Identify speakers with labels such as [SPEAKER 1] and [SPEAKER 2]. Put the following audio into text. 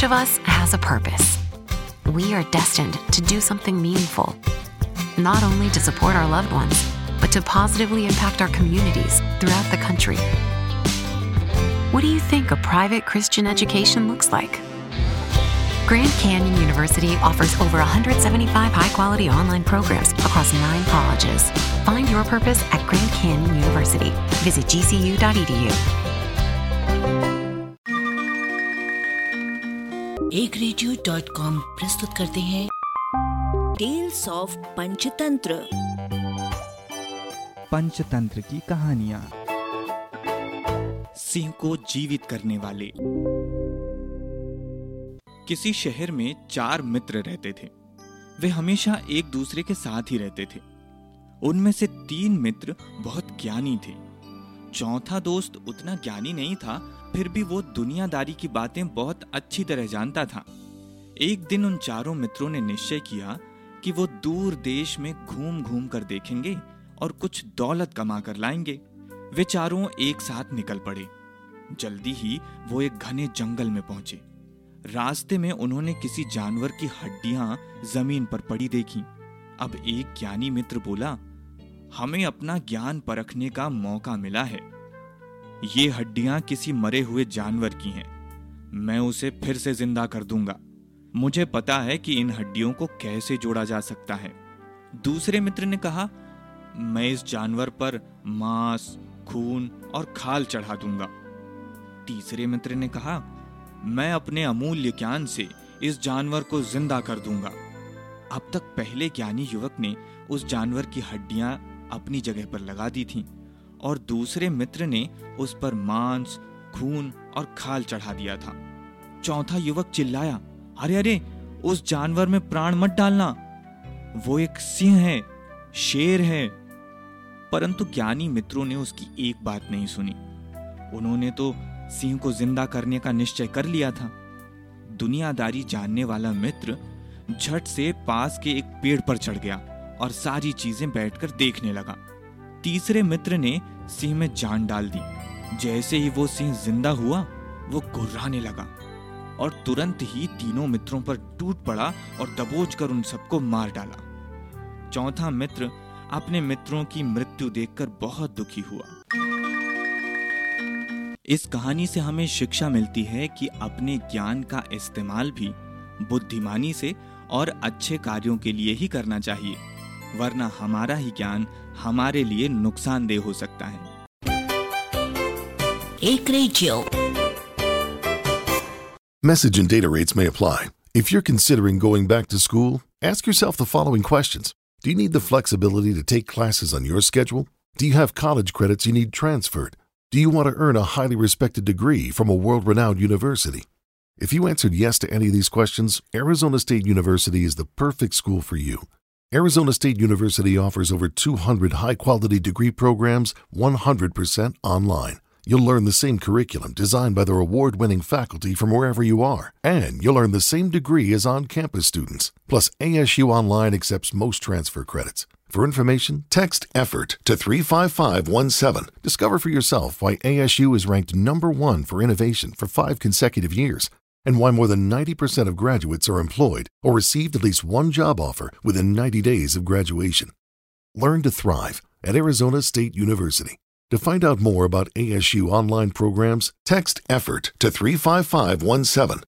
[SPEAKER 1] Each of us has a purpose. We are destined to do something meaningful, not only to support our loved ones, but to positively impact our communities throughout the country. What do you think a private Christian education looks like? Grand Canyon University offers over 175 high quality online programs across nine colleges. Find your purpose at Grand Canyon University. Visit gcu.edu.
[SPEAKER 2] एक radio dot com प्रस्तुत करते हैं। Tales of Panchatantra
[SPEAKER 3] Panchatantra की कहानियाँ।
[SPEAKER 4] सिंह को जीवित करने वाले। किसी शहर में चार मित्र रहते थे। वे हमेशा एक दूसरे के साथ ही रहते थे। उनमें से तीन मित्र बहुत ज्ञानी थे। चौथा दोस्त उतना ज्ञानी नहीं था फिर भी वो दुनियादारी की बातें बहुत अच्छी तरह जानता था। एक दिन उन चारों मित्रों ने निश्चय किया कि वो दूर देश में घूम घूम कर देखेंगे और कुछ दौलत कमा कर लाएँगे। वे चारों एक साथ निकल पड़े। जल्दी ही वो एक घने जंगल में पहुँचे। रास्ते में उन्होंने किसी जानवर की हड्डियाँ ज़मीन पर पड़ी देखी। अब एक ज्ञानी मित्र बोला, हमें अपना ज्ञान परखने का मौका मिला है। ये हड्डियाँ किसी मरे हुए जानवर की हैं। मैं उसे फिर से ज़िंदा कर दूँगा। मुझे पता है कि इन हड्डियों को कैसे जोड़ा जा सकता है। दूसरे मित्र ने कहा, मैं इस जानवर पर मांस, खून और खाल चढ़ा दूँगा। तीसरे मित्र ने कहा, मैं अपने अमूल्य ज्ञान से इस जानवर को ज़िंदा कर दूँगा। अब तक पहले ज्ञानी युवक ने उस जानवर की हड्डियाँ अपनी जगह पर लगा दी थीं। और दूसरे मित्र ने उस पर मांस, खून और खाल चढ़ा दिया था। चौथा युवक चिल्लाया, अरे अरे, उस जानवर में प्राण मत डालना। वो एक सिंह है, शेर है। परंतु ज्ञानी मित्रों ने उसकी एक बात नहीं सुनी। उन्होंने तो सिंह को ज़िंदा करने का निश्चय कर लिया था। दुनियादारी जानने वाला मित्र झट से पास के एक पेड़ पर चढ़ गया और सारी चीज़ें बैठकर देखने लगा। तीसरे मित्र ने सिंह में जान डाल दी। जैसे ही वो सिंह ज़िंदा हुआ, वो गुर्राने लगा और तुरंत ही तीनों मित्रों पर टूट पड़ा और दबोच कर उन सबको मार डाला। चौथा मित्र अपने मित्रों की मृत्यु देखकर बहुत दुखी हुआ। इस कहानी से हमें शिक्षा मिलती है कि अपने ज्ञान का इस्तेमाल भी बुद्धिमानी से और अच्छे कार्यों के लिए ही करना चाहिए। वरना हमारा ही ज्ञान हमारे लिए नुकसानदेह हो सकता है
[SPEAKER 2] एक radio
[SPEAKER 5] Message and data rates may apply. If you're considering going back to school, ask yourself the following questions. Do you need the flexibility to take classes on your schedule? Do you have college credits you need transferred? Do you want to earn a highly respected degree from a world renowned university? If you answered yes to any of these questions, Arizona State University is the perfect school for you. Arizona State University offers over 200 high quality degree programs 100% online. You'll learn the same curriculum designed by their award winning faculty from wherever you are, and you'll earn the same degree as on campus students. Plus, ASU Online accepts most transfer credits. For information, text EFFORT to 35517. Discover for yourself why ASU is ranked number one for innovation for five consecutive years and why more than 90% of graduates are employed or received at least one job offer within 90 days of graduation. Learn to thrive at Arizona State University. To find out more about ASU online programs, text EFFORT to 35517